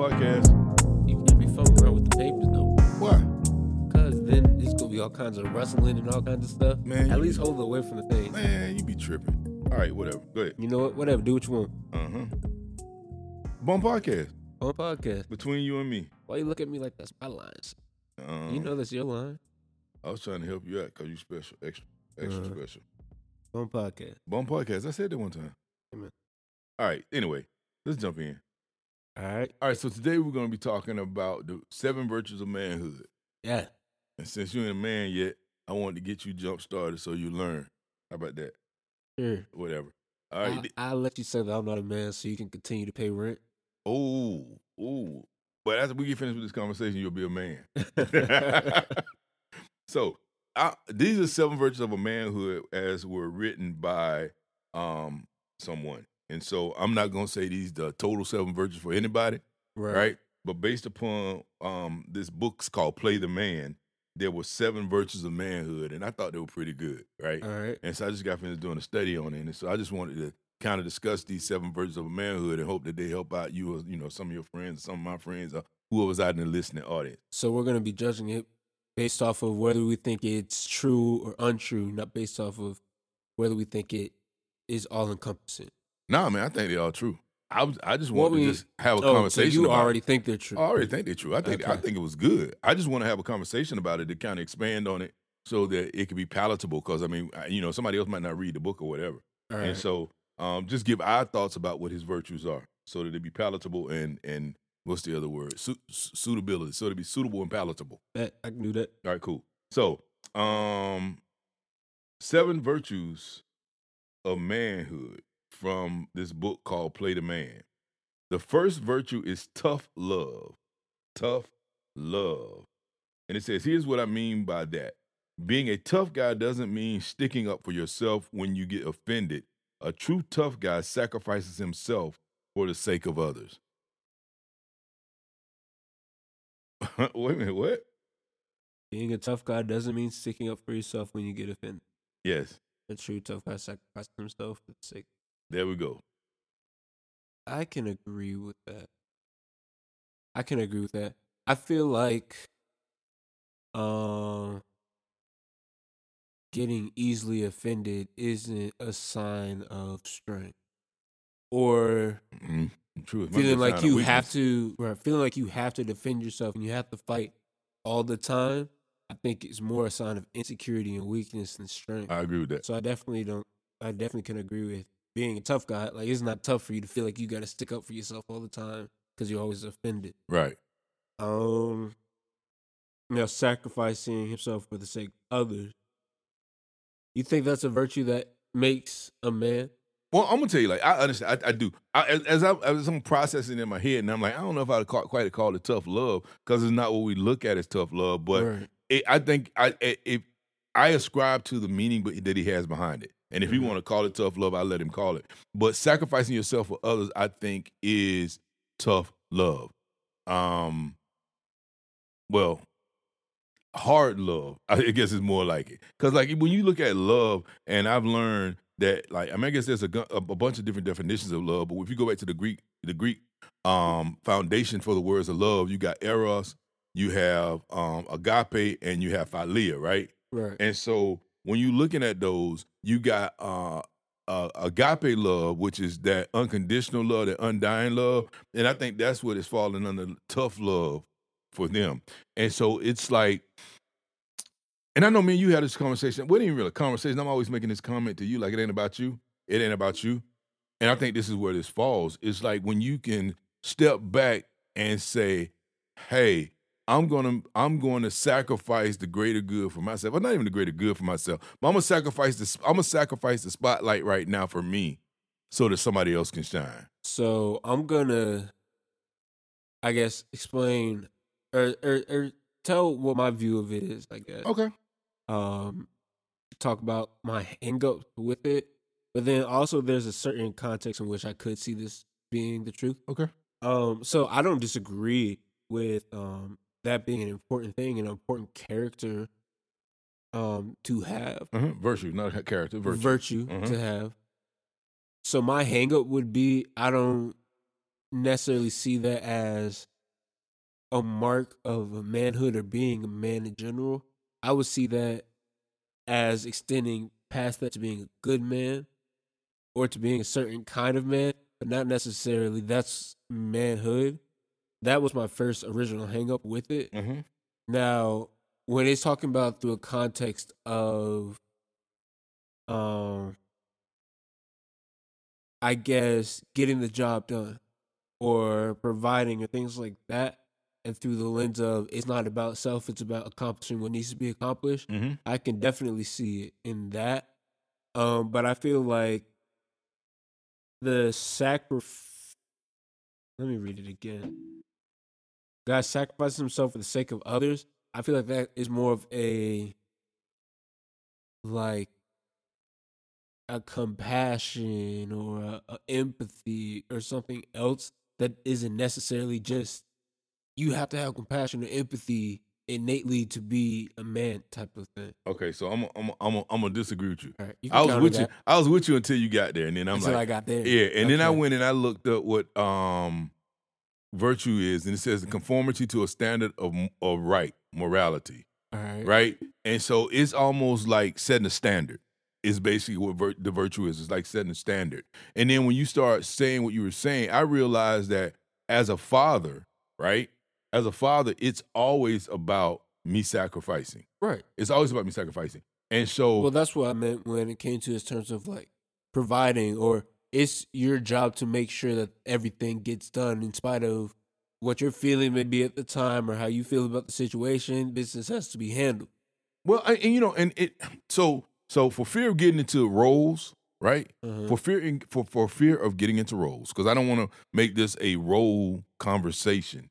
podcast. You can't be fucking around with the papers though. Why? Cause then there's gonna be all kinds of rustling and all kinds of stuff. Man, At least hold it away from the thing. Man, you be tripping. All right, whatever. Go ahead. You know what? Whatever. Do what you want. Uh huh. Bum podcast On podcast. between you and me. Why you look at me like that's my lines? Um, You know that's your line. I was trying to help you out because you special, extra, extra Uh-huh. special. On podcast. Bum podcast. I said that one time. Amen. All right. Anyway, let's jump in. All right. All right. So today we're going to be talking about the seven virtues of manhood. Yeah. And since you ain't a man yet, I wanted to get you jump started so you learn. How about that? Sure. Whatever. All right. I, I'll let you say that I'm not a man so you can continue to pay rent. Oh, oh. But after we get finished with this conversation, you'll be a man. so I, these are seven virtues of a manhood as were written by um someone. And so I'm not gonna say these the total seven virtues for anybody, right? But based upon um this book's called Play the Man, there were seven virtues of manhood, and I thought they were pretty good, right? All right. And so I just got finished doing a study on it. And so I just wanted to kind of discuss these seven virtues of manhood and hope that they help out you or, you know, some of your friends, some of my friends, or whoever's out in the listening audience. So we're gonna be judging it based off of whether we think it's true or untrue, not based off of whether we think it is all encompassing. Nah, man, I think they're all true. I was, I just want to just have a Oh, so conversation you about already it. think they're true. I already think they're true. I think I think it was good. I just want to have a conversation about it to kind of expand on it so that it could be palatable. Because I mean, I- you know, somebody else might not read the book or whatever. All And so, um, just give our thoughts about what his virtues are, so that it be palatable and and what's the other word? Su- su- suitability, so to be suitable and palatable. Bet I can do that. All right, cool. So, um, seven virtues of manhood from this book called Play the Man. The first virtue is tough love. Tough love. And it says, here's what I mean by that. Being a tough guy doesn't mean sticking up for yourself when you get offended. A true tough guy sacrifices himself for the sake of others. Wait a minute, what? Being a tough guy doesn't mean sticking up for yourself when you get offended. Yes, A true tough guy sacrifices himself for the sake. There we go. I can agree with that. I can agree with that. I feel like um getting easily offended isn't a sign of strength. Or Mm, true. It might be a feeling like you have to right, feeling like you have to defend yourself and you have to fight all the time, I think it's more a sign of insecurity and weakness than strength. I agree with that. So I definitely don't. I definitely can agree with being a tough guy. Like it's not tough for you to feel like you got to stick up for yourself all the time because you're always offended. Right. Um, you know, sacrificing himself for the sake of others. You think that's a virtue that makes a man? Well, I'm gonna tell you, like I understand, I, I do. I, as, as, I, as I'm processing in my head, and I'm like, I don't know if I'd call, quite call it tough love because it's not what we look at as tough love. But Right. it, I think I it, it, I ascribe to the meaning that he has behind it. And if he Mhm. want to call it tough love, I let him call it. But sacrificing yourself for others, I think, is tough love. Um, well, hard love, I guess is more like it. Because like when you look at love, and I've learned that like I mean, I guess there's a, a a bunch of different definitions of love. But if you go back to the Greek, the Greek um foundation for the words of love, you got eros, you have um agape, and you have philia, right? Right. And so when you're looking at those, you got uh, uh, agape love, which is that unconditional love, that undying love, and I think that's what is falling under tough love for them. And so it's like, and I know me and you had this conversation. Well, it ain't really conversation. I'm always making this comment to you, like it ain't about you. It ain't about you. And I think this is where this falls. It's like when you can step back and say, "Hey, I'm gonna I'm going to sacrifice the greater good for myself. Well, not even the greater good for myself, but I'm gonna sacrifice this. I'm gonna sacrifice the spotlight right now for me, so that somebody else can shine. So I'm gonna, I guess, explain or or, or tell what my view of it is. I guess. Okay. um talk about my hang up with it but then also there's a certain context in which i could see this being the truth Okay. um so i don't disagree with um that being an important thing an important character um to have Uh-huh. Virtue, not a character. Virtue. virtue, Mhm. to have so my hangup would be i don't necessarily see that as a mark of a manhood or being a man in general, I would see that as extending past that to being a good man or to being a certain kind of man, but not necessarily that's manhood. That was my first original hang up with it. Mm-hmm. Now, when it's talking about through a context of um I guess getting the job done or providing or things like that and through the lens of it's not about self, it's about accomplishing what needs to be accomplished. Mm-hmm. I can definitely see it in that. Um, but I feel like the sacrifice. Let me read it again. God sacrifices himself for the sake of others. I feel like that is more of a like a compassion or a, a empathy or something else that isn't necessarily just you have to have compassion or empathy innately to be a man type of thing. Okay, so I'm I'm I'm I'm gonna disagree with you. Right, you I was with that you. I was with you until you got there, and then I'm until like, I got there. yeah. And then I went and I looked up what um virtue is, and it says the conformity to a standard of of right morality, All right. right? And so it's almost like setting a standard. Is basically what vir- the virtue is. It's like setting a standard. And then when you start saying what you were saying, I realized that as a father, right? As a father, it's always about me sacrificing. Right. It's always about me sacrificing. And so Well, that's what I meant when it came to this terms of like providing, or it's your job to make sure that everything gets done in spite of what you're feeling maybe at the time or how you feel about the situation. Business has to be handled. Well, I, and you know, and it so so for fear of getting into roles, right? Uh-huh. For fear in, for for fear of getting into roles, because I don't want to make this a role conversation.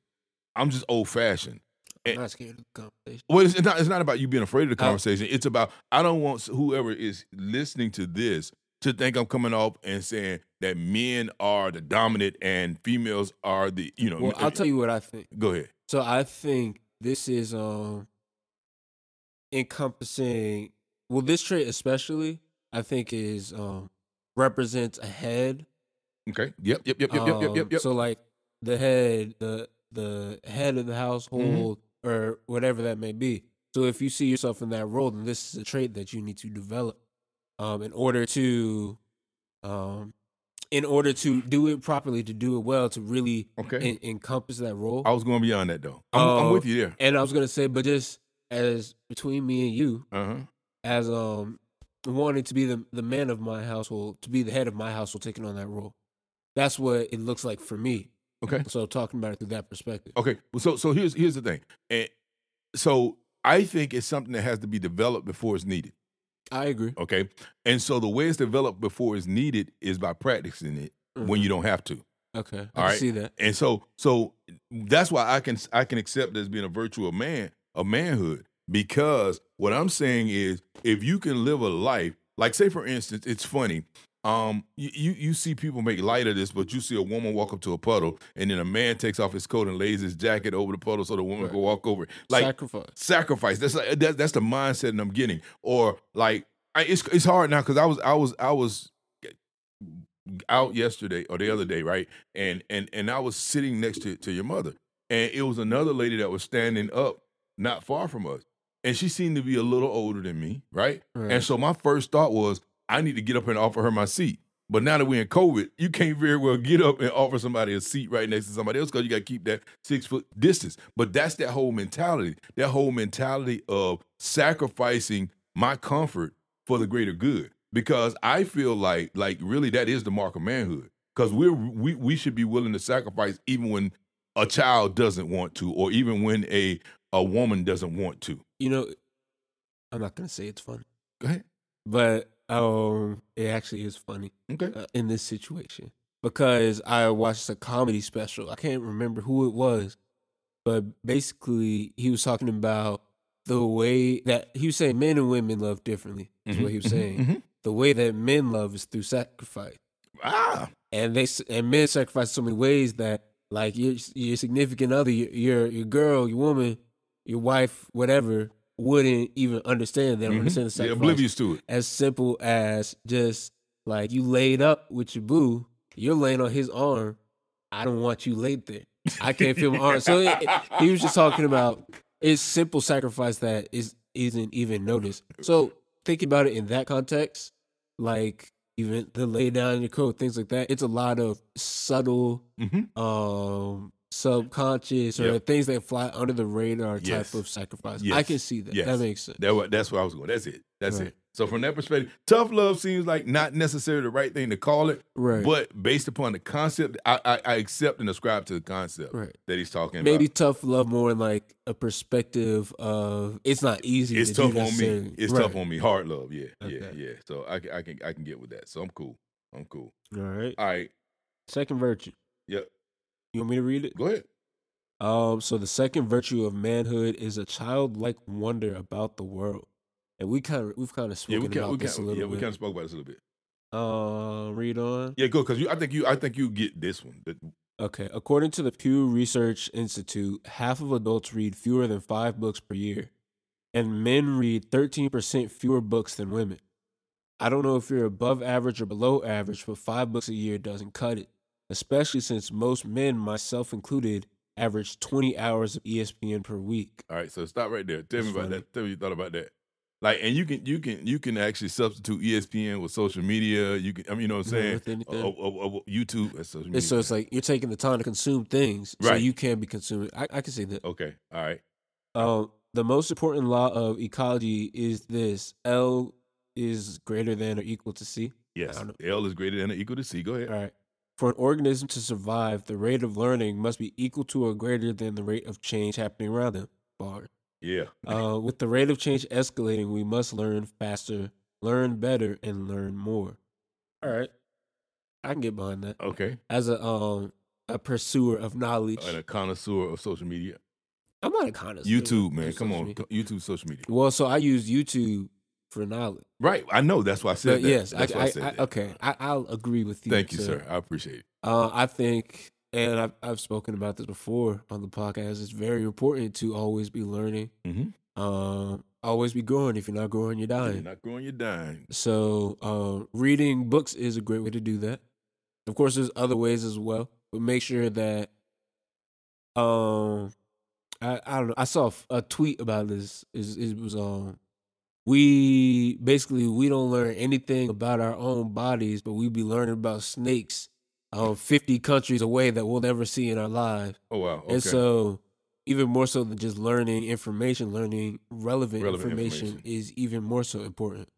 I'm just old fashioned. I'm not scared of the conversation. Well, it's not. It's not about you being afraid of the Oh. conversation. It's about I don't want whoever is listening to this to think I'm coming off and saying that men are the dominant and females are the you know. Well, I'll tell you what I think. Go ahead. So I think this is um encompassing well this trait especially I think is um represents a head. Okay. Yep. Yep. Yep. Yep. Yep. Yep. Um, Yep. yep. So like the head, the the head of the household or whatever that may be. So if you see yourself in that role, then this is a trait that you need to develop um in order to um in order to do it properly, to do it well, to really okay. en- encompass that role. I was going beyond that though. I'm, I'm with you there. And I was gonna say, but just as between me and you, Uh huh. as um wanting to be the the man of my household, to be the head of my household, taking on that role. That's what it looks like for me. Okay. So talking about it through that perspective. Okay. Well, so so here's here's the thing, and so I think it's something that has to be developed before it's needed. I agree. Okay, and so the way it's developed before it's needed is by practicing it when Mhm. you don't have to. Okay. I right. see that. And so so that's why I can I can accept as being a virtue of man of manhood because what I'm saying is if you can live a life like say for instance it's funny um you, you you see people make light of this but you see a woman walk up to a puddle and then a man takes off his coat and lays his jacket over the puddle so the woman Right. can walk over like Sacrifice. sacrifice. That's like that, that's the mindset that I'm getting. Or like I, it's it's hard now because I was I was I was out yesterday or the other day, right? And and and I was sitting next to to your mother, and it was another lady that was standing up not far from us, and she seemed to be a little older than me, right? Right. And so my first thought was I need to get up and offer her my seat. But now that we're in COVID, you can't very well get up and offer somebody a seat right next to somebody else because you got to keep that six foot distance. But that's that whole mentality, that whole mentality of sacrificing my comfort for the greater good. Because I feel like, like really, that is the mark of manhood. Because we're we we should be willing to sacrifice even when a child doesn't want to, or even when a a woman doesn't want to. You know, I'm not gonna say it's fun. Go ahead. but um, it actually is funny Okay. uh, in this situation because I watched a comedy special. I can't remember who it was, but basically he was talking about the way that he was saying men and women love differently. Is what he was Mhm, saying. mhm. The way that men love is through sacrifice. Ah. and they and men sacrifice so many ways that like your your significant other, your your, your girl, your woman, your wife, whatever, wouldn't even understand. They don't Mhm. understand the sacrifice. oblivious to it. As simple as just like you laid up with your boo, you're laying on his arm. I don't want you laid there. I can't feel my arm. So it, it- he was just talking about it's simple sacrifice that is isn't even noticed. So thinking about it in that context, like even the lay down your coat, things like that, it's a lot of subtle, Mhm. um, subconscious or Yep. things that fly under the radar type Yes. of sacrifice. I can see that. Yes. That makes sense. That what that's where I was going. That's it. That's Right. it. So from that perspective, tough love seems like not necessarily the right thing to call it, Right. but based upon the concept, I, I, I accept and ascribe to the concept right. that he's talking Maybe about. Maybe tough love more in like a perspective of it's not easy. It's to do tough on me. necessarily. It's Right. tough on me. Hard love. Yeah, yeah, Okay. yeah. So I, can- I can I can get with that. So I'm cool. I'm cool. All right. All right. Second virtue. Yep. You want me to read it? Go ahead. Um, so the second virtue of manhood is a childlike wonder about the world, and we kind of we've kind of Yeah, spoken we can about we this a can little yeah we kind of spoke about this a little bit. Uh, read on. Yeah, go because you. I think you. I think you get this one. Okay, according to the Pew Research Institute, half of adults read fewer than five books per year, and men read thirteen percent fewer books than women. I don't know if you're above average or below average, but five books a year doesn't cut it, especially since most men, myself included, average 20 hours of ESPN per week. All right, so stop right there. Tell me about funny. that. Tell me you thought about that. Like, and you can you can you can actually substitute ESPN with social media. You can, I mean, you know what I'm Yeah, saying? with. Oh, oh, oh, oh, YouTube. That's social media. And so it's like you're taking the time to consume things, so Right. you can be consuming. I, I can see that. okay, all right. Um, the most important law of ecology is this: L is greater than or equal to C. Yes, don't L is greater than or equal to C. Go ahead. All right. For an organism to survive, the rate of learning must be equal to or greater than the rate of change happening around them. Bar. Yeah. Uh, with the rate of change escalating, we must learn faster, learn better, and learn more. All right, I can get behind that Okay. as a um a pursuer of knowledge. And a connoisseur of social media. I'm not a connoisseur. YouTube, man. Come on. media. YouTube, social media. Well, so I use YouTube for knowledge. Right. I know. That's why I said But that. yes, I, why I, I, said okay, I, I'll agree with you. Thank you, sir. I appreciate it. Uh, I think, and I've, I've spoken about this before on the podcast. It's very important to always be learning. Mhm. Um, always be growing. If you're not growing, you're dying. If You're dying. not growing your dime. So, uh, reading books is a great way to do that. Of course, there's other ways as well, but make sure that, um, I, I don't know. I saw a tweet about this. Is it was um, we basically we don't learn anything about our own bodies, but we be learning about snakes, um, fifty countries away that we'll never see in our lives. Oh wow. Okay. And so, even more so than just learning information, learning relevant, Relevant information, information. is even more so important.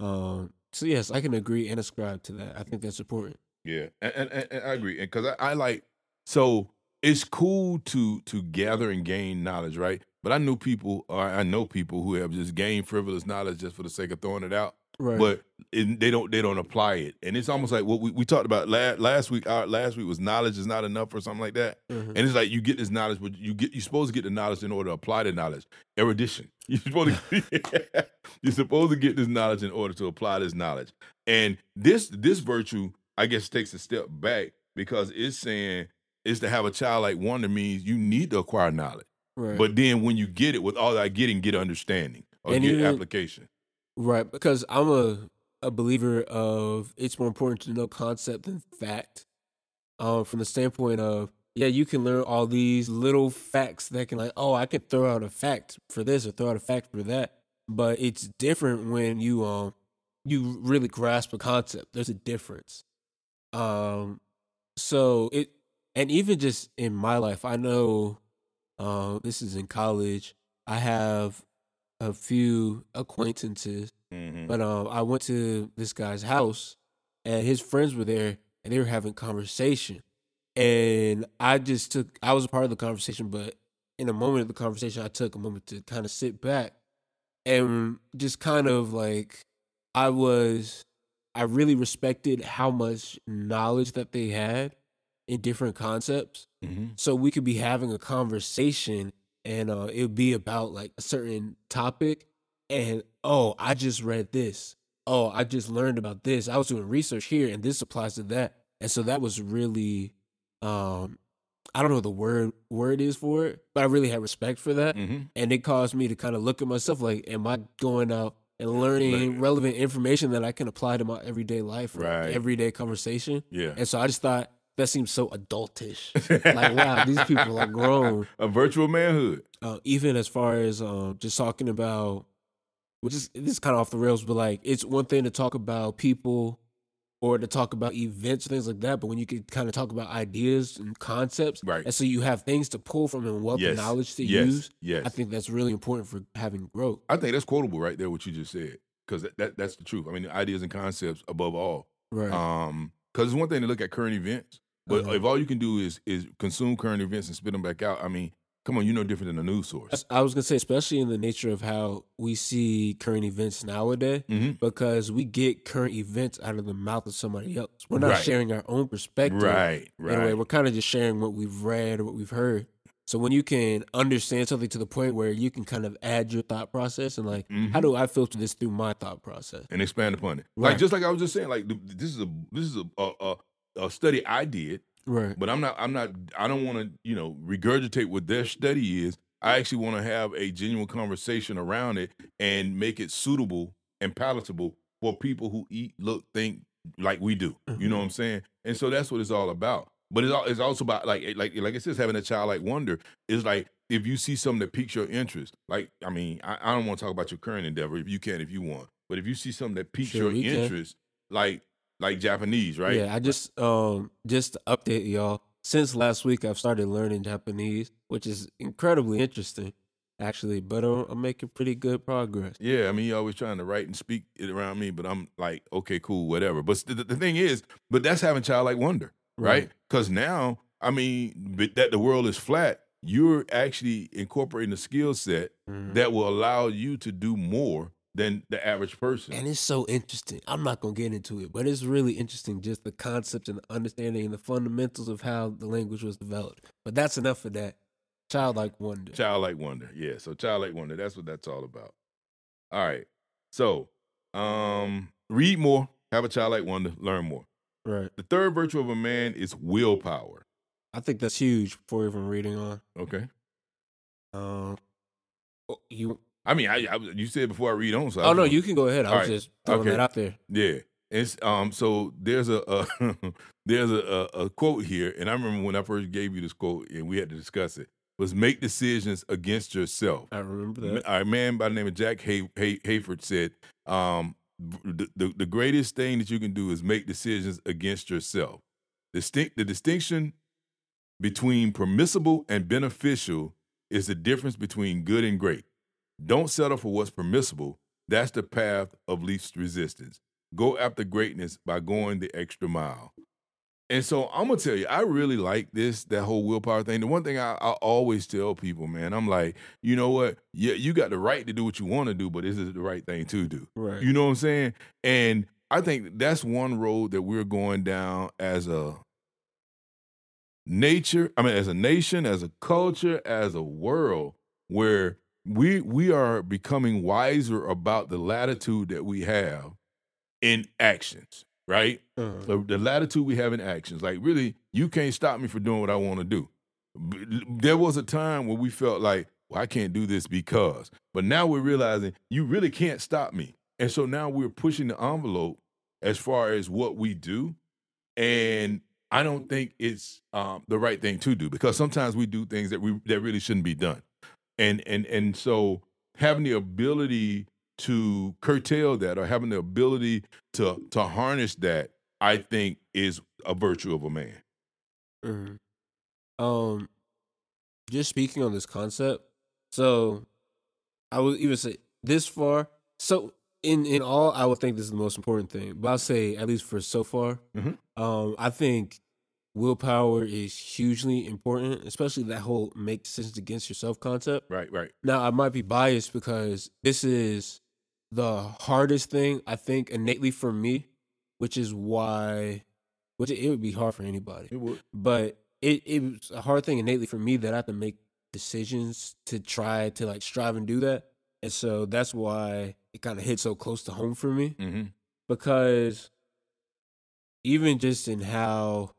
Um, so yes, I can agree and ascribe to that. I think that's important. Yeah, and, and, and- and I agree, because I, I like so it's cool to to gather and gain knowledge, right? But I knew people, or I know people who have just gained frivolous knowledge just for the sake of throwing it out, Right. but it, they don't they don't apply it, and it's almost like what we, we talked about last last week. Our last week was knowledge is not enough or something like that, Mhm. and it's like you get this knowledge, but you get you're supposed to get the knowledge in order to apply the knowledge. Erudition. You're supposed to you're supposed to get this knowledge in order to apply this knowledge. And this this virtue, I guess, takes a step back because it's saying is to have a child childlike wonder means you need to acquire knowledge. Right. But then when you get it, with all that getting, get understanding or And get even- application. Right, because I'm a a believer of it's more important to know concept than fact. Um, from the standpoint of yeah, you can learn all these little facts that can like oh I can throw out a fact for this or throw out a fact for that, but it's different when you um you really grasp a concept. There's a difference. Um, so it and even just in my life, I know, um, this is in college. I have a few acquaintances Mhm. but um, I went to this guy's house, and his friends were there, and they were having conversation, and I just took. I was a part of the conversation, but in a moment of the conversation, I took a moment to kind of sit back, and just kind of like I was. I really respected how much knowledge that they had in different concepts Mhm. so we could be having a conversation and uh it would be about like a certain topic and oh i just read this oh i just learned about this i was doing research here and this applies to that and so that was really um i don't know what the word word is for it but i really had respect for that Mhm. and it caused me to kind of look at myself like am i going out and learning relevant information that i can apply to my everyday life or Right. everyday conversation Yeah. and so I just thought that seems so adultish. like wow, these people are grown. A virtual manhood. Uh, even as far as um, just talking about, which is this is kind of off the rails, but like it's one thing to talk about people or to talk about events things like that, but when you can kind of talk about ideas and concepts, Right. and so you have things to pull from and wealth Yes. of knowledge to yes. use. Yes. I think that's really important for having growth. I think that's quotable right there, what you just said, because that, that that's the truth. I mean, ideas and concepts above all. Right. Um, because it's one thing to look at current events, but Uh-huh. if all you can do is is consume current events and spit them back out, I mean, come on, you're no different than a news source. I was gonna say, especially in the nature of how we see current events nowadays, hmm because we get current events out of the mouth of somebody else. We're not Right. sharing our own perspective. Right, In a way, right. we're kind of just sharing what we've read or what we've heard. So when you can understand something to the point where you can kind of add your thought process and like, how Mhm. do I filter this through my thought process? and expand upon it. Like just like I was just saying, like this is a this is a a, a, a study I did, Right. but I'm not I'm not I don't want to you know regurgitate what their study is. I actually want to have a genuine conversation around it and make it suitable and palatable for people who eat, look, think like we do. You know mm-hmm. what I'm saying? And so that's what it's all about. But it's, al- it's also about like like like it says having a childlike wonder. Is like if you see something that piques your interest. Like I mean, I, I don't want to talk about your current endeavor. If you can, if you want, but if you see something that piques Sure, your we can. interest, like like Japanese, right? Yeah, I just um just to update y'all. Since last week, I've started learning Japanese, which is incredibly interesting, actually. But I'm, I'm making pretty good progress. Yeah, I mean, you're always trying to write and speak it around me, but I'm like, okay, cool, whatever. But the, the thing is, but that's having childlike wonder, right? Because now, I mean, that the world is flat. You're actually incorporating a skill set Mhm. that will allow you to do more than the average person. And it's so interesting. I'm not gonna get into it, but it's really interesting just the concept and the understanding and the fundamentals of how the language was developed. But that's enough for that. Childlike wonder. childlike wonder, yeah. So childlike wonder, that's what that's all about. All right. So, um, read more, have a childlike wonder, learn more. right. The third virtue of a man is willpower. I think that's huge before even reading on. Okay. Um oh, you I mean, I, I you said before I read on. So Oh no, gonna- you can go ahead. I was right. just throwing Okay. that out there. Yeah. It's um. So there's a, a there's a, a a quote here, and I remember when I first gave you this quote, and we had to discuss it. Was make decisions against yourself. I remember that. A man by the name of Jack Hay, Hay, Hayford said, um, the, the the greatest thing that you can do is make decisions against yourself. Distinct the distinction between permissible and beneficial is the difference between good and great. Don't settle for what's permissible. That's the path of least resistance. Go after greatness by going the extra mile. And so I'm gonna tell you, I really like this that whole willpower thing. The one thing I, I always tell people, man, I'm like, you know what? Yeah, you got the right to do what you want to do, but is it the right thing to do? Right. You know what I'm saying? And I think that's one road that we're going down as a nature, I mean as a nation, as a culture, as a world where we we are becoming wiser about the latitude that we have in actions, right? Uh-huh. The, the latitude we have in actions. Like really, you can't stop me from doing what I want to do. There was a time where we felt like, well, I can't do this because. But now we're realizing you really can't stop me. And so now we're pushing the envelope as far as what we do. And I don't think it's um, the right thing to do because sometimes we do things that we that really shouldn't be done. And and and so having the ability to curtail that or having the ability to to harness that, I think is a virtue of a man. Mhm. Um, just speaking on this concept, so I would even say this far. So in in all, I would think this is the most important thing. But I'll say at least for so far, Mhm. um, I think willpower is hugely important, especially that whole make decisions against yourself concept. Right, right. Now, I might be biased because this is the hardest thing I think innately for me, which is why, which it would be hard for anybody It would. but it it was a hard thing innately for me that I have to make decisions to try to like strive and do that. And so that's why it kind of hit so close to home for me Mm-hmm. because even just in how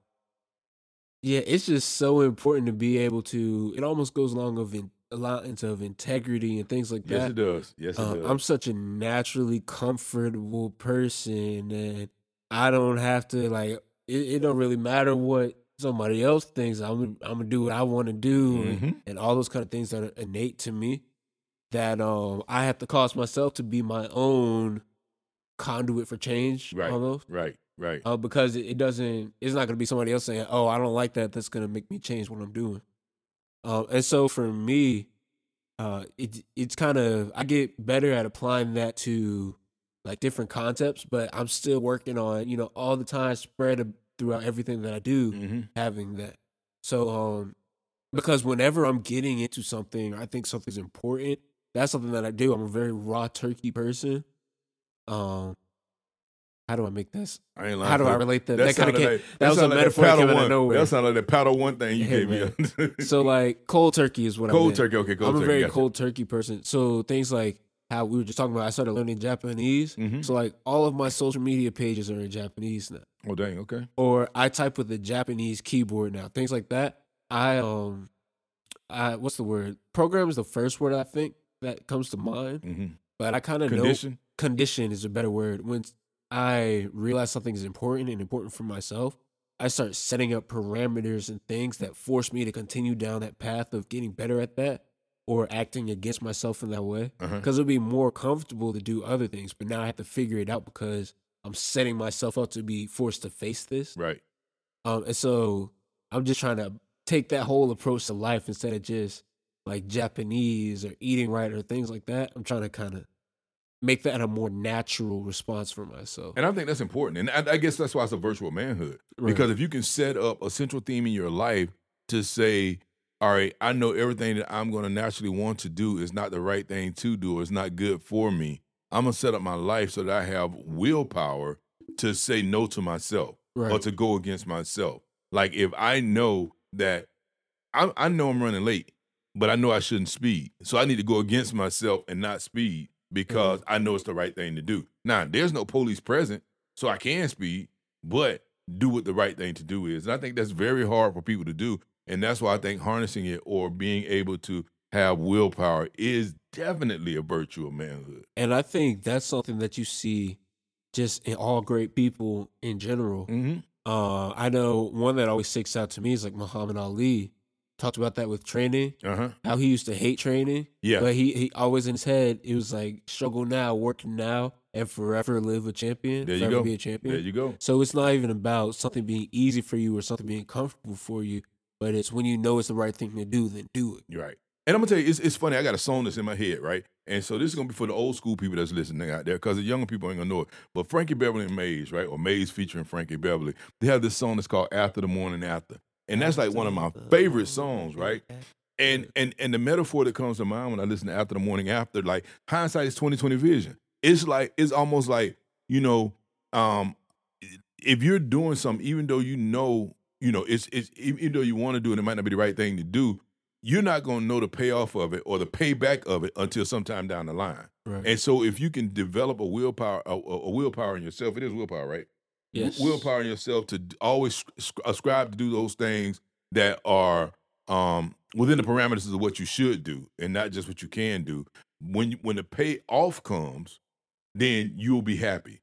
yeah, it's just so important to be able to it almost goes along of in, a lot into of integrity and things like that. Yes, it does. Yes, it Um, does. I'm such a naturally comfortable person, and I don't have to like. It, it don't really matter what somebody else thinks I'm I'm gonna do what I want to do and, Mhm. and all those kind of things that are innate to me that um I have to cause myself to be my own conduit for change Right. almost Right. Right. uh, because it, doesn't it's not gonna be somebody else saying oh I don't like that that's gonna make me change what I'm doing um and so for me uh it it's kind of I get better at applying that to like different concepts but I'm still working on you know all the time spread throughout everything that I do hmm having that. So um because whenever I'm getting into something, I think something's important. That's something that I do. I'm a very raw turkey person. Um how do I make this? I ain't lying. How do I relate that? That, That, kind of came. like, that was a like metaphor that came out of nowhere. That sounded like the paddle one thing you Hey, gave me. so like cold turkey is what I'm cold turkey. Okay, cold I'm turkey. a very gotcha. cold turkey person. So things like how we were just talking about, I started learning Japanese. Mhm. So like all of my social media pages are in Japanese now. Oh dang. Okay. or I type with a Japanese keyboard now. Things like that. I um, I what's the word? Program is the first word I think that comes to mind. hmm But I kind of know Condition. condition is a better word. When I realize something is important and important for myself, I start setting up parameters and things that force me to continue down that path of getting better at that or acting against myself in that way. Uh-huh. Because it'll be more comfortable to do other things. But now I have to figure it out because I'm setting myself up to be forced to face this. Right. Um, and so I'm just trying to take that whole approach to life instead of just like Japanese or eating right or things like that. I'm trying to kind of make that a more natural response for myself. And I think that's important. And I, I guess that's why it's a virtual manhood. Right. Because if you can set up a central theme in your life to say, all right, I know everything that I'm going to naturally want to do is not the right thing to do, or it's not good for me. I'm going to set up my life so that I have willpower to say no to myself right. or to go against myself. Like if I know that I, I know I'm running late, but I know I shouldn't speed. So I need to go against myself and not speed because I know it's the right thing to do. Now, there's no police present, so I can speed, but do what the right thing to do is. And I think that's very hard for people to do. And that's why I think harnessing it or being able to have willpower is definitely a virtue of manhood. and I think that's something that you see just in all great people in general. Mm-hmm. Uh, I know one that always sticks out to me is like Muhammad Ali. Talked about that with training, Uh huh. how he used to hate training. Yeah. But he, he always in his head, it was like struggle now, work now, and forever live a champion. There you go. be a champion. There you go. So it's not even about something being easy for you or something being comfortable for you, but it's when you know it's the right thing to do, then do it. You're right. And I'm gonna tell you, it's, it's funny. I got a song that's in my head, right? And so this is gonna be for the old school people that's listening out there, because the younger people ain't gonna know it. But Frankie Beverly and Maze, right, or Maze featuring Frankie Beverly, they have this song that's called "After the Morning After," and that's like one of my favorite songs, right? And and and the metaphor that comes to mind when I listen to "After the Morning After," like hindsight is twenty twenty vision. It's like it's almost like you know, um, if you're doing something, even though you know, you know, it's it's even though you want to do it, it might not be the right thing to do you're not going to know the payoff of it or the payback of it until sometime down the line. Right. And so, if you can develop a willpower, a a willpower in yourself, it is willpower, right? Yes. Willpower in yourself to always sc- ascribe to do those things that are um, within the parameters of what you should do, and not just what you can do. When when the payoff comes, then you'll be happy.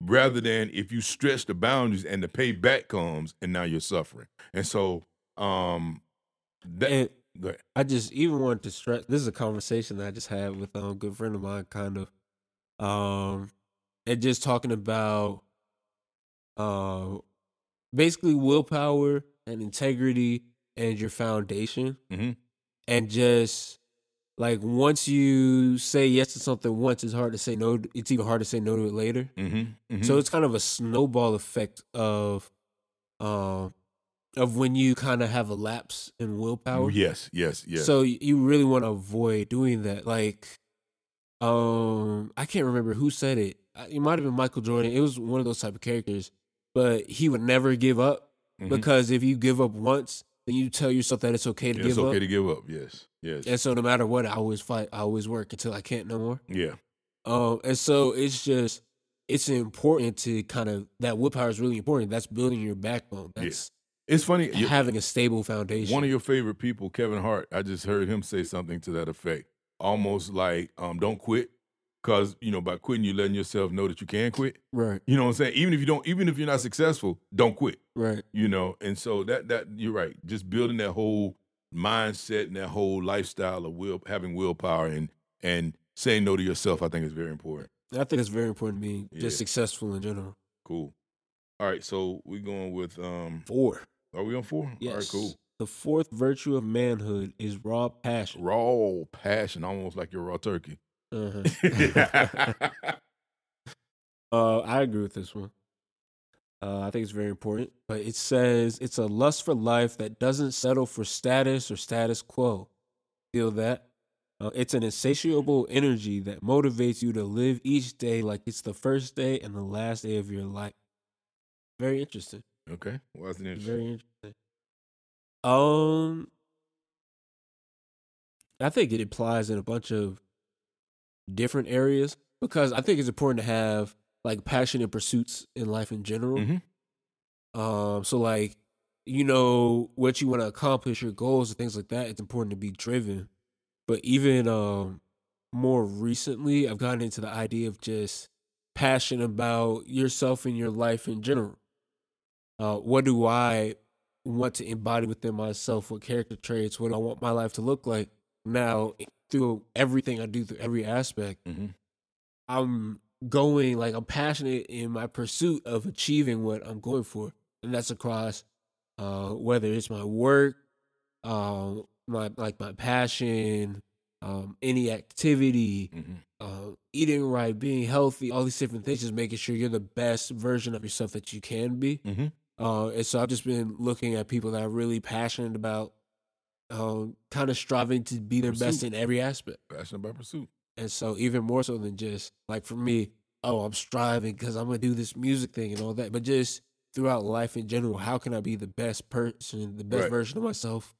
Rather than if you stretch the boundaries and the payback comes, and now you're suffering. And so, um, that, And. I just even wanted to stress this is a conversation that I just had with um, a good friend of mine, kind of. Um, and just talking about uh, basically willpower and integrity and your foundation. Mhm. And just like once you say yes to something once, it's hard to say no. It's even hard to say no to it later. Mm-hmm. So it's kind of a snowball effect of, um, of when you kind of have a lapse in willpower. Yes, yes, yes. So you really want to avoid doing that. Like, um, I can't remember who said it. It might have been Michael Jordan. It was one of those type of characters, but he would never give up Mhm. because if you give up once, then you tell yourself that it's okay to it's give okay up. It's okay to give up. Yes, yes, And so no matter what, I always fight. I always work until I can't no more. yeah, Um, and so it's just it's important to kind of that willpower is really important. That's building your backbone. Yeah. That's it's funny. having a stable foundation. One of your favorite people, Kevin Hart. I just heard him say something to that effect. Almost like, um, "Don't quit Cause, you know, by quitting, you're letting yourself know that you can quit. Right. You know what I'm saying? Even if you don't, even if you're not successful, don't quit. Right. You know, and so that that you're right. Just building that whole mindset and that whole lifestyle of will having willpower and and saying no to yourself, I think is very important. I think it's very important to be Yeah. just successful in general. Cool. All right, so we're going with um Four. are we on four? Yes. All right, cool. The fourth virtue of manhood is raw passion. Raw passion, almost like your raw turkey. Uh-huh. uh, I agree with this one. Uh, I think it's very important. But it says it's a lust for life that doesn't settle for status or status quo. Feel that? Uh, it's an insatiable energy that motivates you to live each day like it's the first day and the last day of your life. Very interesting. okay. Wasn't interesting? Very interesting. Um, I think it applies in a bunch of different areas because I think it's important to have like passionate pursuits in life in general. Mhm. Um, so like you know what you want to accomplish, your goals and things like that. It's important to be driven. But even um more recently, I've gotten into the idea of just passion about yourself and your life in general. Uh, what do I want to embody within myself? What character traits? What do I want my life to look like? Now, through everything I do, through every aspect, Mhm. I'm going like I'm passionate in my pursuit of achieving what I'm going for, and that's across uh, whether it's my work, um, my like my passion, um, any activity, Mhm. uh, eating right, being healthy, all these different things, just making sure you're the best version of yourself that you can be. Mhm. Uh, and so I've just been looking at people that are really passionate about, um, kind of striving to be their best in every aspect. Passion about pursuit. And so even more so than just like for me, oh, I'm striving because I'm gonna do this music thing and all that, but just throughout life in general, how can I be the best person, the best Right. version of myself,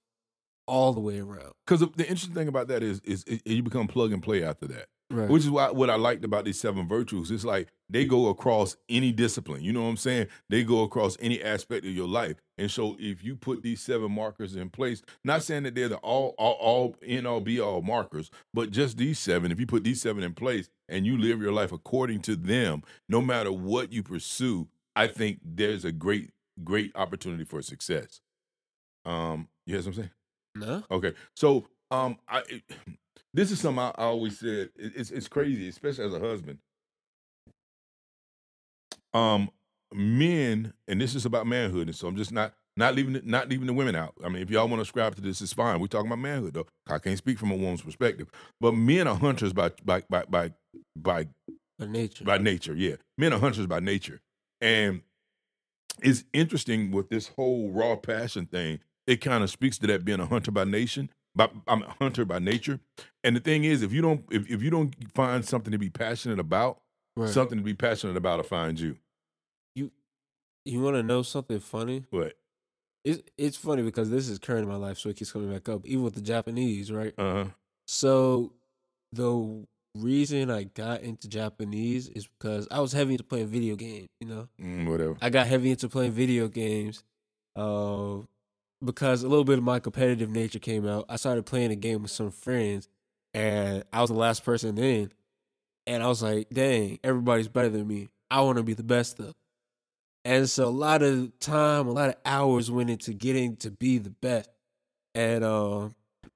all the way around? Because the interesting thing about that is, is is you become plug and play after that. Right. Which is why what I liked about these seven virtues. It's like they go across any discipline. You know what I'm saying? They go across any aspect of your life. And so if you put these seven markers in place, not saying that they're the all all, all in all be all markers, but just these seven, if you put these seven in place and you live your life according to them, no matter what you pursue, I think there's a great, great opportunity for success. Um, you hear what I'm saying? no. Okay, so um, I this is something I, I always said. It, it's it's crazy, especially as a husband. Um, men, and this is about manhood, and so I'm just not not leaving the, not leaving the women out. I mean, if y'all want to subscribe to this, it's fine. We're talking about manhood, though. I can't speak from a woman's perspective, but men are hunters by by by by by By nature. by nature. Yeah, men are hunters by nature, and it's interesting with this whole raw passion thing. It kind of speaks to that being a hunter by nation, I'm a hunter by nature. And the thing is, if you don't if, if you don't find something to be passionate about, Right. something to be passionate about will find you. You want to know something funny? What? It's it's funny because this is current in my life, so it keeps coming back up. Even with the Japanese, right? Uh huh. So the reason I got into Japanese is because I was heavy into playing video games. You know, Mm, whatever. I got heavy into playing video games, uh, because a little bit of my competitive nature came out. I started playing a game with some friends, and I was the last person in, and I was like, "Dang, everybody's better than me. I want to be the best though." And so a lot of time, a lot of hours went into getting to be the best. And uh,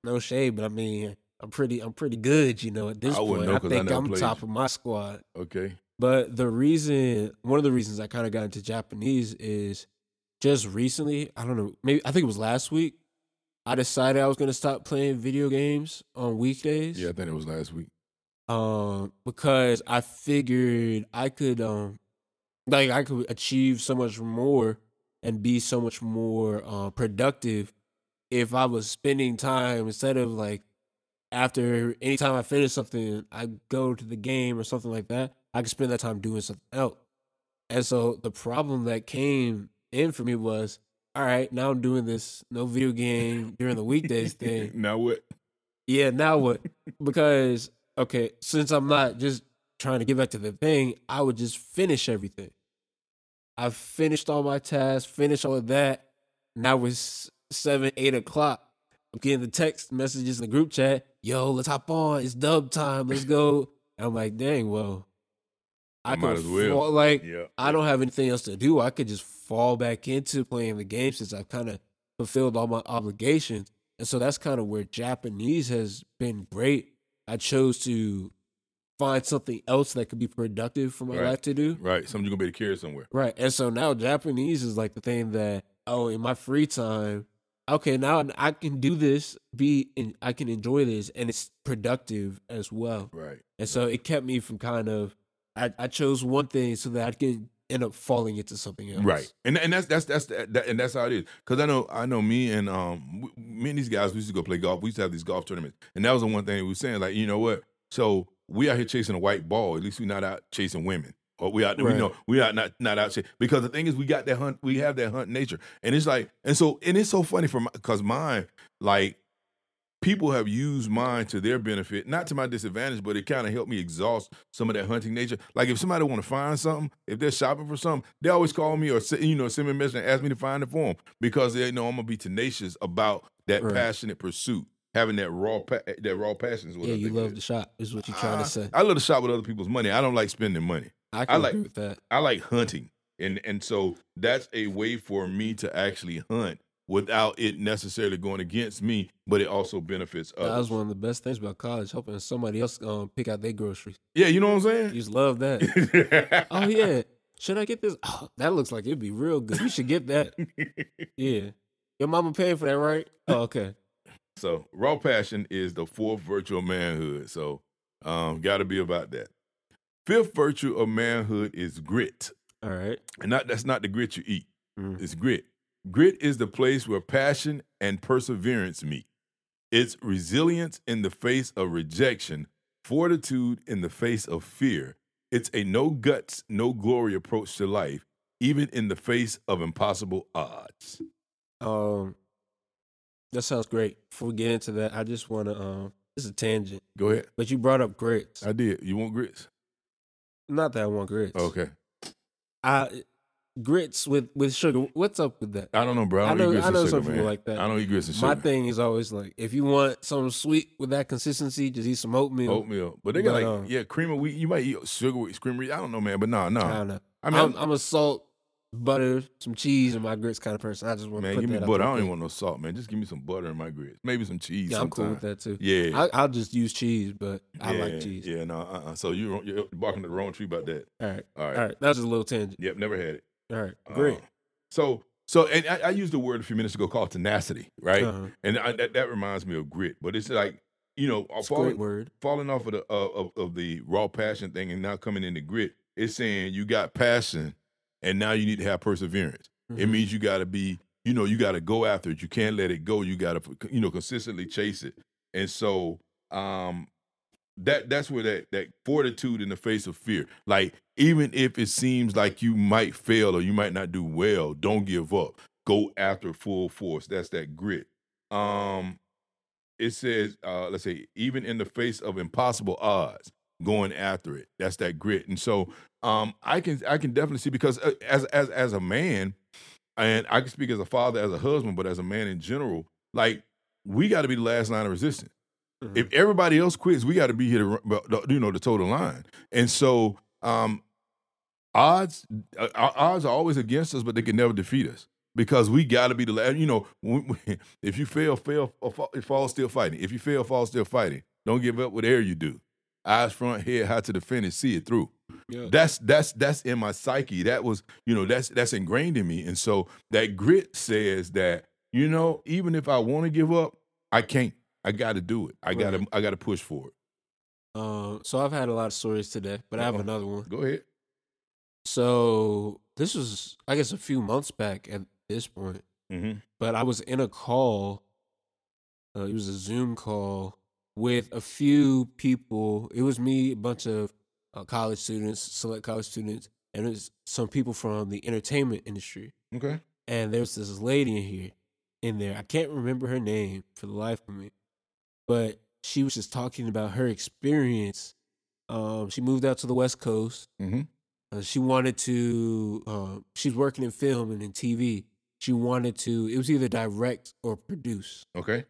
no shade, but I mean, I'm pretty, I'm pretty good, you know. At this I point, know I think I'm played top of my squad. Okay. But the reason, one of the reasons I kind of got into Japanese is just recently. I don't know, maybe I think it was last week. I decided I was gonna stop playing video games on weekdays. Yeah, I think it was last week. Um, because I figured I could, um, like I could achieve so much more and be so much more uh, productive if I was spending time instead of like after anytime I finish something, I go to the game or something like that. I could spend that time doing something else. And so the problem that came in for me was, all right, now I'm doing this no video game during the weekdays thing. now what? Yeah, now what? because okay, since I'm not just trying to get back to the thing, I would just finish everything. I've finished all my tasks, finished all of that. Now it's seven, eight o'clock. I'm getting the text messages in the group chat. Yo, let's hop on. It's dub time. Let's go. I'm like, dang, well, I, I might could as well. fall- like Yeah. I don't have anything else to do. I could just fall back into playing the game since I've kind of fulfilled all my obligations. And so that's kind of where Japanese has been great. I chose to find something else that could be productive for my Right. life to do. Right. Something you're gonna be able to carry somewhere. Right. And so now Japanese is like the thing that, oh, in my free time, okay, now I can do this, be and I can enjoy this, and it's productive as well. Right. And so it kept me from kind of I, I chose one thing so that I can end up falling into something else. Right, and and that's that's that's that, and that's how it is. Because I know I know me and um me and these guys we used to go play golf. We used to have these golf tournaments, and that was the one thing we were saying. Like you know what? So we out here chasing a white ball. At least we're not out chasing women. Or we out we know we are not not out chasing because the thing is we got that hunt we have that hunt nature and it's like and so and it's so funny for my because mine like people have used mine to their benefit, not to my disadvantage, but it kind of helped me exhaust some of that hunting nature. Like if somebody want to find something, if they're shopping for something, they always call me or you know send me a message and ask me to find it for them because they know I'm gonna be tenacious about that Right. passionate pursuit, having that raw pa- that raw passion. Is what Yeah, I you love is. the shop, is what you're trying Ah, to say. I love to shop with other people's money. I don't like spending money. I can like- agree with that. I like hunting, and and so that's a way for me to actually hunt without it necessarily going against me, but it also benefits others. That was one of the best things about college, helping somebody else um, pick out their groceries. Yeah, you know what I'm saying? You just love that. oh yeah, should I get this? Oh, that looks like it'd be real good. You should get that. Yeah, your mama paying for that, right? Oh, okay. So raw passion is the fourth virtue of manhood. So um, got to be about that. Fifth virtue of manhood is grit, All right. and not that's not the grit you eat. Mm. It's grit. Grit is the place where passion and perseverance meet. It's resilience in the face of rejection, fortitude in the face of fear. It's a no guts, no glory approach to life, even in the face of impossible odds. Um, that sounds great. Before we get into that, I just want to um, this is a tangent, Go ahead. but you brought up grits. I did. You want grits? Not that I want grits. Okay. I grits with with sugar. What's up with that? I don't know, bro. I I don't know- eat grits I know sugar, some people like that. I don't eat grits and sugar. My thing is always like, if you want something sweet with that consistency, just eat some oatmeal. Oatmeal. But they got But, like, um, yeah, cream of wheat. You might eat sugar with cream of wheat. I don't know, man. But no, no. I don't know. I mean, I'm, I'm a salt, butter, some cheese, and my grits kind of person. I just want to man, put give me butter. I don't even want no salt, man. Just give me some butter in my grits. Maybe some cheese. Yeah, I'm cool with that too. Yeah. I, I'll just use cheese, but I yeah, like cheese. Yeah, no, uh-uh. So you, you're barking at the wrong tree about that. All right, All right. all right. That was just a little tangent. Yep, never had it. All right, great. Uh, so, so, and I, I used the word a few minutes ago called tenacity, right? Uh-huh. And I, that, that reminds me of grit. But it's like, you know, It's a falling, great word. falling off of the uh, of, of the raw passion thing and now coming into grit, it's saying you got passion and now you need to have perseverance. It Mhm. means you got to be, you know, you got to go after it. You can't let it go. You got to, you know, consistently chase it. And so, um, that that's where that that fortitude in the face of fear. Like even if it seems like you might fail or you might not do well, don't give up. Go after full force. That's that grit. Um, it says, uh, let's say, even in the face of impossible odds, going after it. That's that grit. And so, um, I can I can definitely see because uh, as as as a man, and I can speak as a father, as a husband, but as a man in general, like we got to be the last line of resistance. Mhm. If everybody else quits, we got to be here to you know the total line. And so, um, odds uh, odds are always against us, but they can never defeat us because we got to be the last. You know, if you fail, fail, or fall, fall, still fighting. If you fail, fall, still fighting. Don't give up whatever you do. Eyes front, head high to the finish, see it through Yeah. that's that's that's in my psyche that was you know that's that's ingrained in me and so that grit says that you know even if i want to give up i can't i gotta do it i gotta Right. i gotta push for it Um, so I've had a lot of stories today, but I have another one. go ahead So this was, I guess, a few months back at this point. mm-hmm. but I was in a call. Uh, it was a Zoom call with a few people. It was me, a bunch of uh, college students, select college students, and it was some people from the entertainment industry. okay And there was this lady in here, in there. I can't remember her name for the life of me, but she was just talking about her experience. Um, she moved out to the West Coast. mm-hmm. Uh, she wanted to. Um, she's working in film and in TV. She wanted to. It was either direct or produce. okay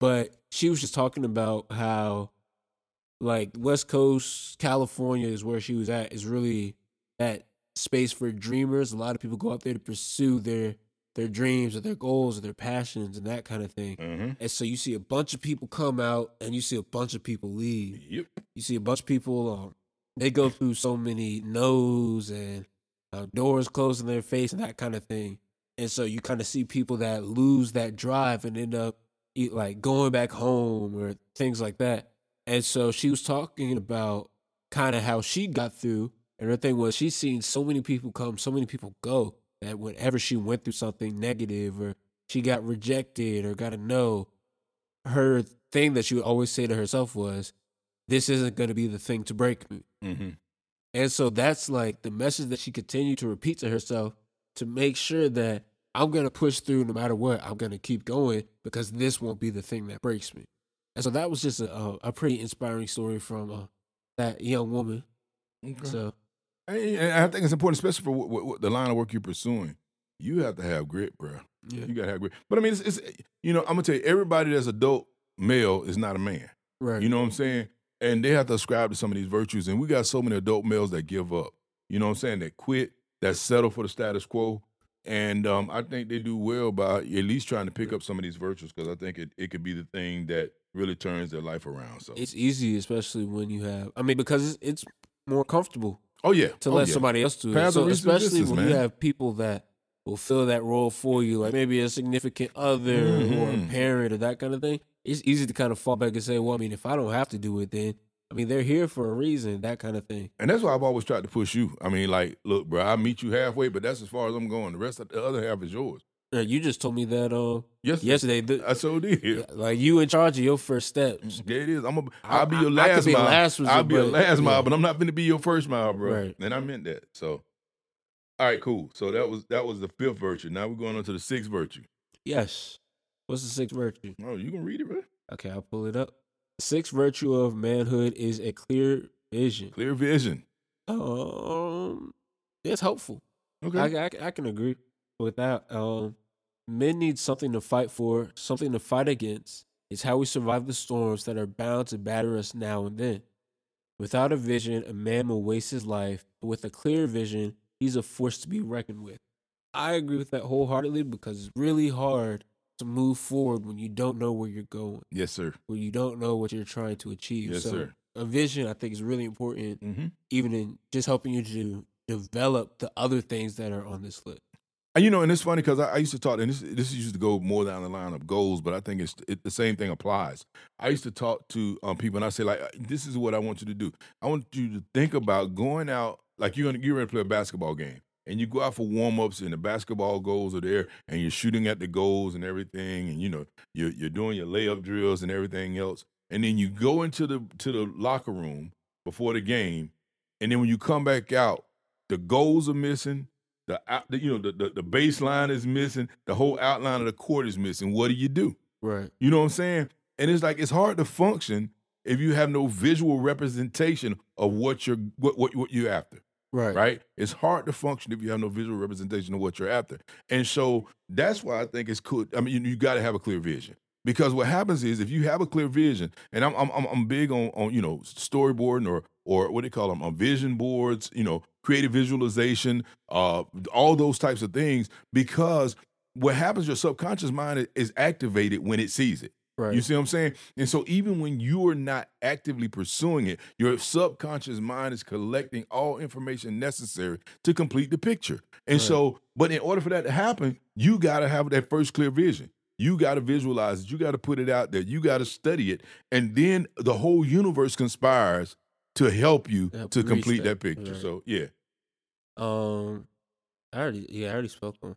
But she was just talking about how like West Coast, California is where she was at. Is really that space for dreamers. A lot of people go out there to pursue their their dreams or their goals or their passions and that kind of thing. Mm-hmm. And so you see a bunch of people come out and you see a bunch of people leave. Yep. You see a bunch of people. Um, they go through so many no's and uh, doors closing their face and that kind of thing. And so you kind of see people that lose that drive and end up e- like going back home or things like that. And so she was talking about kind of how she got through. And her thing was she's seen so many people come, so many people go that whenever she went through something negative or she got rejected or got a no, her thing that she would always say to herself was, This isn't going to be the thing to break me. Mm-hmm. And so that's like the message that she continued to repeat to herself to make sure that I'm going to push through no matter what. I'm going to keep going because this won't be the thing that breaks me. And so that was just a, a, a pretty inspiring story from uh, that young woman. Okay. So, And I think it's important, especially for what, what, what the line of work you're pursuing. You have to have grit, bro. yeah. You gotta have grit. But I mean, it's, it's you know, I'm gonna tell you, everybody that's adult male is not a man. Right. You know what I'm saying? And they have to ascribe to some of these virtues. And we got so many adult males that give up. You know what I'm saying? That quit, that settle for the status quo. And um, I think they do well by at least trying to pick up some of these virtues because I think it, it could be the thing that really turns their life around. So, It's easy, especially when you have, I mean, because it's, it's more comfortable oh yeah, to oh, let yeah. somebody else do it. So especially when you have people that will fill that role for you, like maybe a significant other or a Mhm. parent or that kind of thing. It's easy to kind of fall back and say, well, I mean, if I don't have to do it, then I mean, they're here for a reason, that kind of thing. And that's why I've always tried to push you. I mean, like, look, bro, I meet you halfway, but that's as far as I'm going. The rest of the other half is yours. You just told me that uh, Yes, yesterday. The, I so did. yeah, like you in charge of your first steps. Yeah, it is. I'm a, I'll be your I- I last be mile. last resort, I'll be but- last yeah. mile, but I'm not going to be your first mile, bro. Right. And I meant that. So, all right, cool. So that was that was the fifth virtue. Now we're going on to the sixth virtue. Yes. What's the sixth virtue? Oh, you can read it, bro. Okay, I'll pull it up. Sixth virtue of manhood is a clear vision. Clear vision. Um, it's helpful. Okay. I, I, I can agree with that. Um, men need something to fight for, something to fight against. It's how we survive the storms that are bound to batter us now and then. Without a vision, a man will waste his life. But with a clear vision, he's a force to be reckoned with. I agree with that wholeheartedly because it's really hard to move forward when you don't know where you're going, yes, sir. when you don't know what you're trying to achieve. Yes, so sir. a vision, I think, is really important Mm-hmm. even in just helping you to develop the other things that are on this list. And you know, and it's funny because I, I used to talk, and this this used to go more down the line of goals, but I think it's it, the same thing applies. I used to talk to um, people, and I say like, "This is what I want you to do. I want you to think about going out, like you're gonna you're gonna play a basketball game, and you go out for warm ups, and the basketball goals are there, and you're shooting at the goals and everything, and you know you're you're doing your layup drills and everything else, and then you go into the to the locker room before the game, and then when you come back out, the goals are missing." The, the you know the, the the baseline is missing the whole outline of the court is missing. What do you do? Right. you know what i'm saying? And it's like it's hard to function if you have no visual representation of what you're what what, what you're after. Right. right? It's hard to function if you have no visual representation of what you're after. And so that's why i think it's cool. I mean you, you got to have a clear vision. Because what happens is if you have a clear vision and i'm i'm, I'm- I'm big on on you know storyboarding or or what do they call them on vision boards you know creative visualization uh all those types of things because what happens your subconscious mind is activated when it sees it Right. you see what I'm saying? And so even when you are not actively pursuing it, your subconscious mind is collecting all information necessary to complete the picture. And Right. so, but in order for that to happen, you got to have that first clear vision. You got to visualize it. You got to put it out there. You got to study it. And then the whole universe conspires to help you Help to complete that. that, picture. Right. So, yeah. um, I already yeah I already spoke on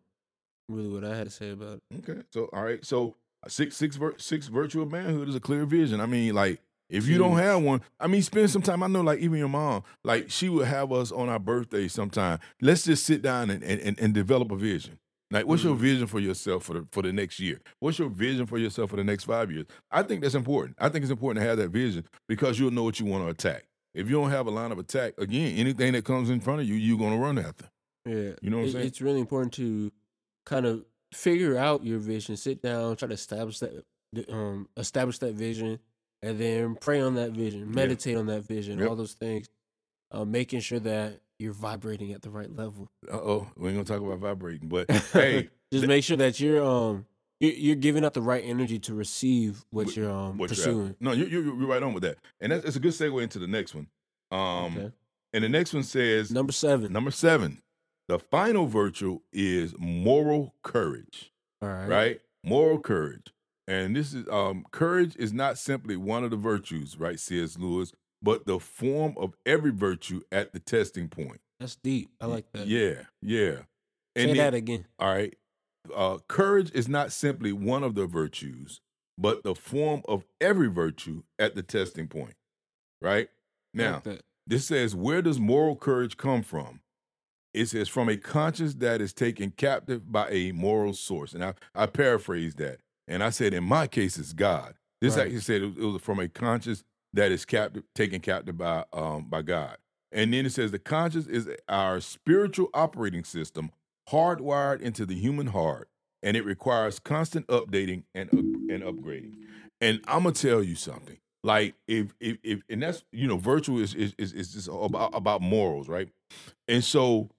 really what I had to say about it. Okay. So, all right. So, six six virtual manhood is a clear vision. I mean, like if you don't have one, I mean, spend some time. I know, like even your mom, like she would have us on our birthday sometime. Let's just sit down and and, and, develop a vision. Like, what's your Mhm. vision for yourself for the for the next year? What's your vision for yourself for the next five years? I think that's important. I think it's important to have that vision because you'll know what you want to attack. If you don't have a line of attack, again, anything that comes in front of you, you're gonna run after. Yeah. You know what I'm saying? It's really important to kind of figure out your vision, sit down, try to establish that um establish that vision and then pray on that vision, meditate on that vision, Yep. all those things, uh, making sure that you're vibrating at the right level. Uh oh, we ain't gonna talk about vibrating, but hey, just make sure that you're um you're, you're giving out the right energy to receive what What- you're um what you're pursuing. No, you you you're right on with that, and that's, that's a good segue into the next one. Um, Okay. and the next one says Number seven. number seven. The final virtue is moral courage. All right. right? Moral courage. And this is um courage is not simply one of the virtues, right? C.S. Lewis, but the form of every virtue at the testing point. That's deep. I like that. Yeah, yeah. Say then- that again. all right. Uh, courage is not simply one of the virtues, but the form of every virtue at the testing point. Right? Now, like this says, where does moral courage come from? It says, from a conscience that is taken captive by a moral source. And I, I paraphrase that. And I said, in my case, it's God. This Right. actually said it was, it was from a conscience that is captive, taken captive by, um, by God. And then it says, the conscience is our spiritual operating system hardwired into the human heart, and it requires constant updating and, and upgrading. And I'm gonna tell you something. Like if if if and that's you know virtue is is is, is just about about morals, right? And so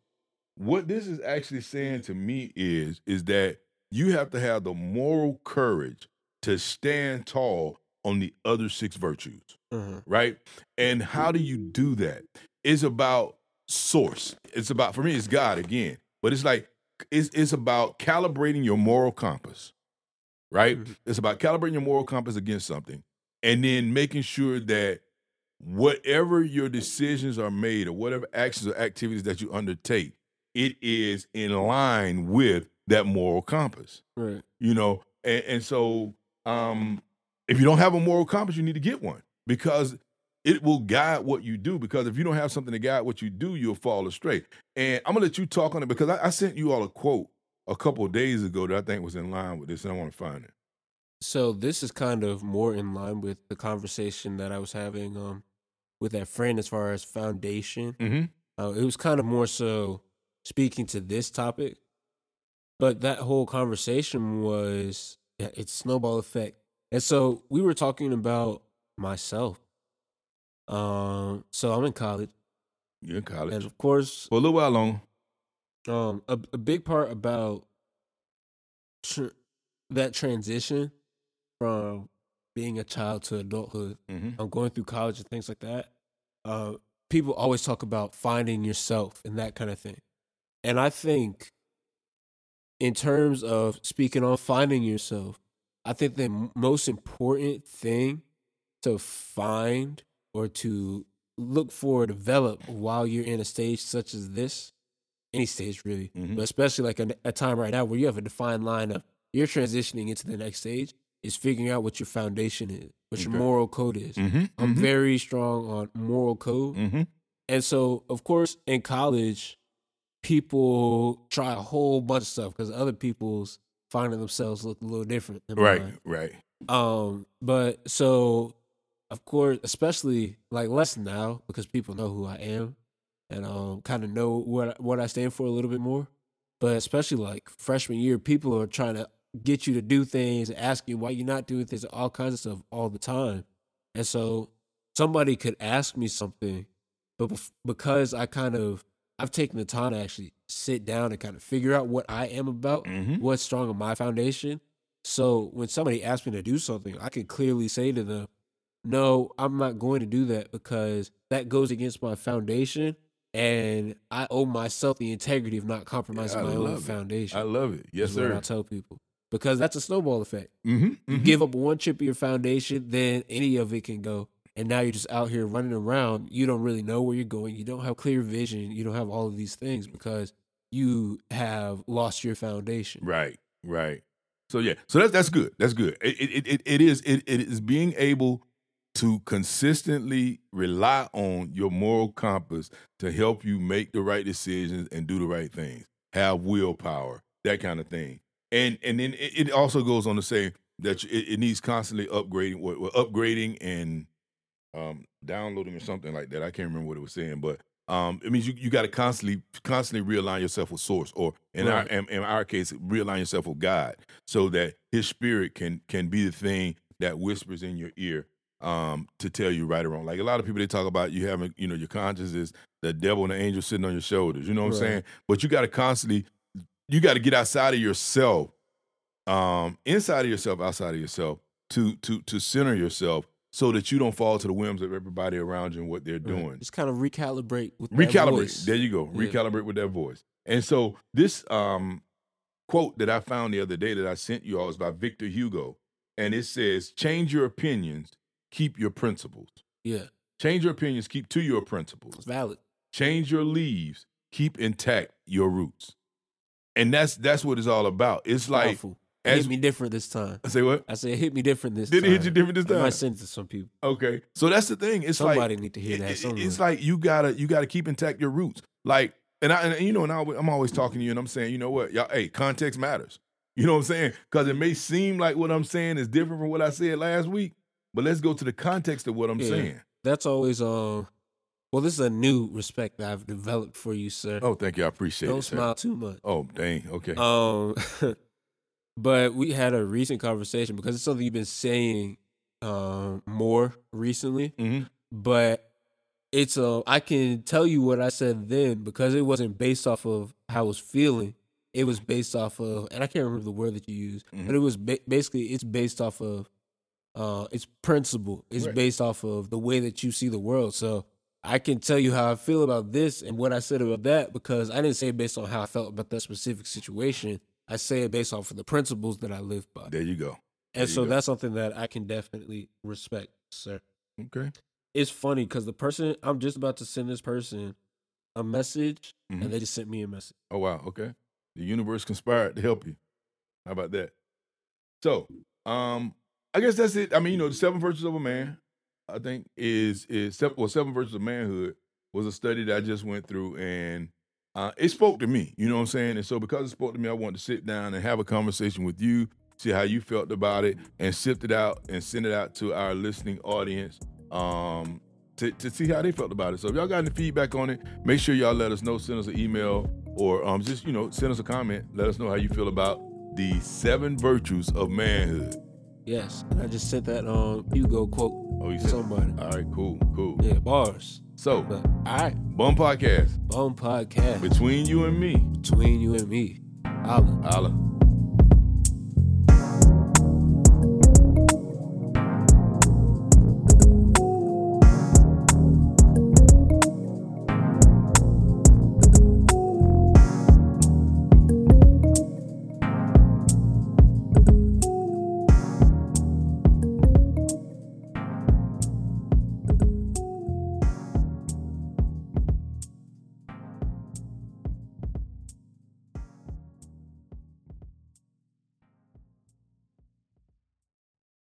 what this is actually saying to me is is that you have to have the moral courage to stand tall on the other six virtues, Uh-huh. right? And how do you do that? It's about source. It's about for me it's God again. But it's like it's it's about calibrating your moral compass. Right? Mhm. It's about calibrating your moral compass against something and then making sure that whatever your decisions are made or whatever actions or activities that you undertake, it is in line with that moral compass. Right. You know, and, and so um if you don't have a moral compass, you need to get one because it will guide what you do. Because if you don't have something to guide what you do, you'll fall astray. And I'm gonna let you talk on it because I, I sent you all a quote a couple of days ago that I think was in line with this, and I want to find it. So this is kind of more in line with the conversation that I was having um with that friend as far as foundation. Mm-hmm. Uh, it was kind of more so speaking to this topic, but that whole conversation was yeah, it's snowball effect, and so we were talking about myself. Um, so I'm in college, You're in college and of course, for a little while long. um, a, a big part about tr- that transition from being a child to adulthood Mm-hmm. I'm going through college and things like that, uh, people always talk about finding yourself and that kind of thing. And I think, in terms of speaking on finding yourself, I think the m- most important thing to find or to look for, develop while you're in a stage such as this, any stage really, Mhm. but especially like a, a time right now where you have a defined line of you're transitioning into the next stage, is figuring out what your foundation is, what your moral code is. Mm-hmm. I'm very strong on moral code. Mm-hmm. And so, of course, in college, people try a whole bunch of stuff because other people's finding themselves look a little different than Right, mine. right. Um, but so, of course, especially like less now because people know who I am and um kind of know what what I stand for a little bit more. But especially like freshman year, people are trying to get you to do things, ask you why you're not doing things, all kinds of stuff all the time. And so somebody could ask me something, but bef- because I kind of I've taken the time to actually sit down and kind of figure out what I am about, Mm-hmm. what's strong on my foundation. So when somebody asks me to do something, I can clearly say to them, "No, I'm not going to do that because that goes against my foundation, and I owe myself the integrity of not compromising I my own it. foundation." I love it. Yes, sir. I tell people because that's a snowball effect. Mm-hmm. You give up one chip of your foundation, then any of it can go. And now you're just out here running around. You don't really know where you're going. You don't have clear vision. You don't have all of these things because you have lost your foundation. Right, right. So yeah, so that's that's good. That's good. It it it, it is it, it is being able to consistently rely on your moral compass to help you make the right decisions and do the right things. Have willpower, that kind of thing. And and then it, it also goes on to say that it, it needs constantly upgrading, what upgrading and um, downloading or something like that. I can't remember what it was saying, but um, it means you, you got to constantly constantly realign yourself with source, or in Right. our in, in our case, realign yourself with God, so that His Spirit can can be the thing that whispers in your ear um, to tell you right or wrong. Like a lot of people, they talk about you having, you know, your conscience is the devil and the angel sitting on your shoulders. You know what Right. I'm saying? But you got to constantly, you got to get outside of yourself, um, inside of yourself, outside of yourself, to to to center yourself so that you don't fall to the whims of everybody around you and what they're Right. doing Just kind of recalibrate with that recalibrate. voice. There you go. Yeah. Recalibrate with that voice. And so this um quote that I found the other day that I sent you all is by Victor Hugo, and it says, "Change your opinions, keep your principles. Yeah, Change your opinions, keep to your principles. it's valid. Change your leaves, keep intact your roots." And that's that's what it's all about. It's like Powerful. It as hit me different this time. I say what? I said it hit me different this Did time. it hit you different this I time? might send it to some people. Okay, so that's the thing. It's like Somebody need to hear that. it- it's like you gotta you gotta keep intact your roots. Like, and I and you know, and I, I'm always talking to you, and I'm saying, you know what, y'all, hey, context matters. You know what I'm saying? Because it may seem like what I'm saying is different from what I said last week, but let's go to the context of what I'm Yeah. saying. That's always um. Well, this is a new respect that I've developed for you, sir. Oh, thank you. I appreciate it. Don't it. sir. smile too much. Oh, dang. Okay. Um, but we had a recent conversation because it's something you've been saying um more recently. Mhm. But it's uh, I can tell you what I said then because it wasn't based off of how I was feeling. It was based off of, and I can't remember the word that you used, Mhm. but it was ba- basically it's based off of uh its principle. It's Right. based off of the way that you see the world. So I can tell you how I feel about this and what I said about that because I didn't say it based on how I felt about that specific situation. I say it based off of the principles that I live by. there you go. there And you so go. that's something that I can definitely respect, sir. Okay. It's funny because the person I'm just about to send this person a message Mhm. and they just sent me a message. Oh wow, okay. The universe conspired to help you. How about that? So, um, I guess that's it. I mean, you know, the seven virtues of a man, I think is is seven, well, seven virtues of manhood was a study that I just went through, and uh, it spoke to me. You know what I'm saying? And so, because it spoke to me, I wanted to sit down and have a conversation with you, see how you felt about it, and sift it out and send it out to our listening audience. Um, to, to see how they felt about it. So if y'all got any feedback on it, make sure y'all let us know. Send us an email or um, just you know send us a comment. Let us know how you feel about the seven virtues of manhood. Yes. And I just sent that um Hugo quote Oh, you to said somebody. All right, cool, cool. Yeah, bars. So, But all right. Bum Podcast Bone podcast between you and me. between you and me. Holla. Holla.